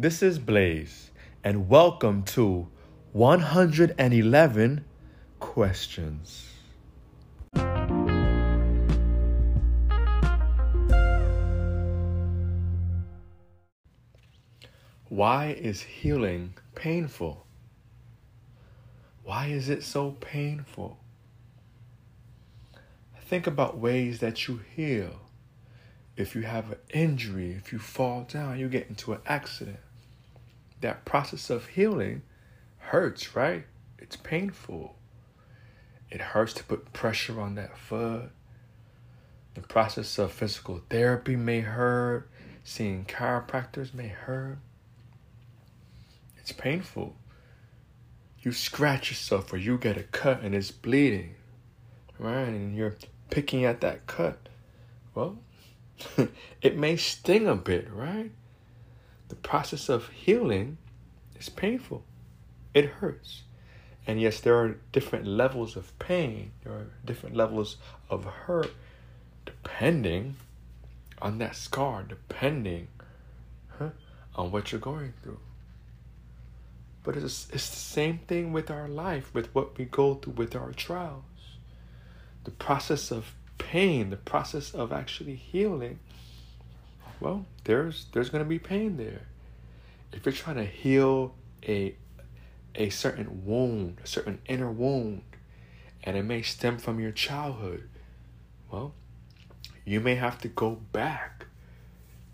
This is Blaze, and welcome to 111 Questions. Why is healing painful? Why is it so painful? Think about ways that you heal. If you have an injury, if you fall down, you get into an accident. That process of healing hurts, right? It's painful. It hurts to put pressure on that foot. The process of physical therapy may hurt. Seeing chiropractors may hurt. It's painful. You scratch yourself or you get a cut and it's bleeding, right? And you're picking at that cut. Well, it may sting a bit, right? The process of healing is painful. It hurts. And yes, there are different levels of pain, there are different levels of hurt depending on that scar, depending huh, on what you're going through. But it's, it's the same thing with our life, with what we go through with our trials. The process of pain, the process of actually healing, well, there's there's gonna be pain there. If you're trying to heal a a certain wound, a certain inner wound, and it may stem from your childhood, well, you may have to go back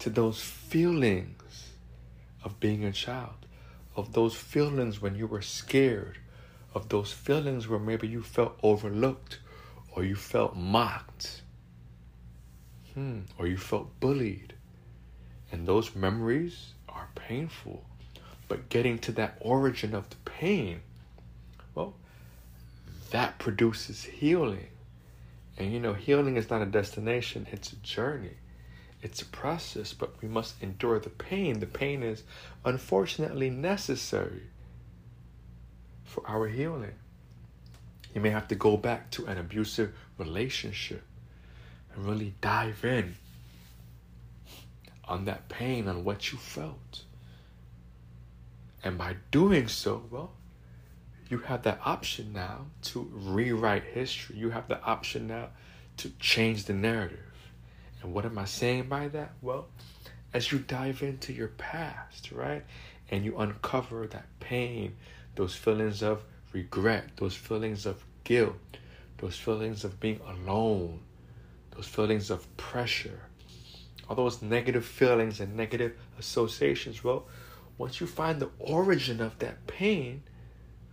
to those feelings of being a child of those feelings when you were scared, of those feelings where maybe you felt overlooked or you felt mocked, hmm, or you felt bullied. And those memories are painful. But getting to that origin of the pain, well, that produces healing. And you know, healing is not a destination, it's a journey. It's a process, but we must endure the pain. The pain is unfortunately necessary for our healing. You may have to go back to an abusive relationship and really dive in on that pain, on what you felt. And by doing so, well, you have that option now to rewrite history. You have the option now to change the narrative. And what am I saying by that? Well, as you dive into your past, right? And you uncover that pain, those feelings of regret, those feelings of guilt, those feelings of being alone, those feelings of pressure, all those negative feelings and negative associations. Well, once you find the origin of that pain,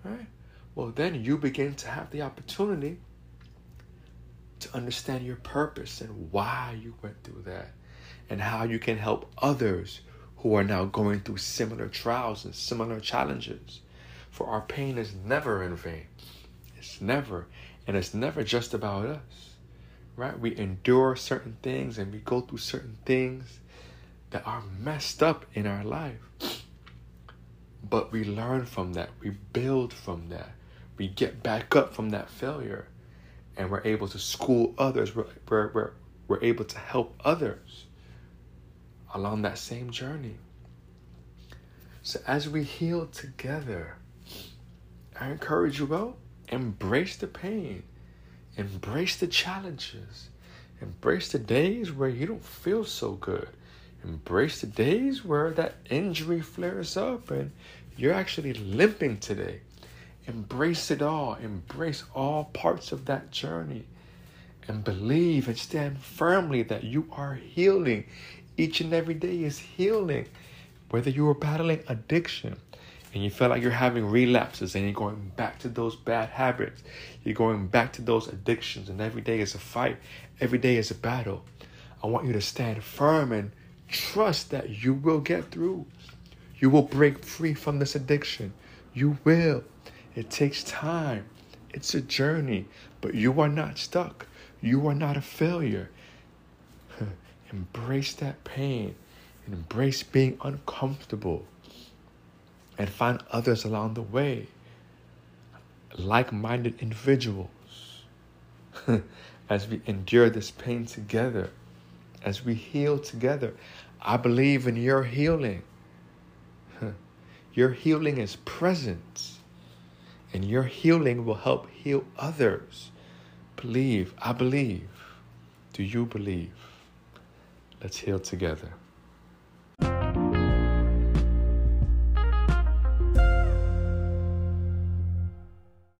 right? Well, then you begin to have the opportunity to understand your purpose and why you went through that and how you can help others who are now going through similar trials and similar challenges. For our pain is never in vain. It's never, and it's never just about us, right? We endure certain things and we go through certain things that are messed up in our life. But we learn from that, we build from that, we get back up from that failure and we're able to school others. We're, we're, we're, we're able to help others along that same journey. So as we heal together, I encourage you, well, embrace the pain, embrace the challenges, embrace the days where you don't feel so good, embrace the days where that injury flares up and you're actually limping today. Embrace it all. Embrace all parts of that journey. And believe and stand firmly that you are healing. Each and every day is healing. Whether you are battling addiction and you feel like you're having relapses and you're going back to those bad habits, you're going back to those addictions, and every day is a fight, every day is a battle. I want you to stand firm and trust that you will get through. You will break free from this addiction. You will. It takes time. It's a journey, but you are not stuck. You are not a failure. embrace that pain and embrace being uncomfortable and find others along the way, like minded individuals, as we endure this pain together, as we heal together. I believe in your healing. Your healing is present. And your healing will help heal others. Believe. I believe. Do you believe? Let's heal together.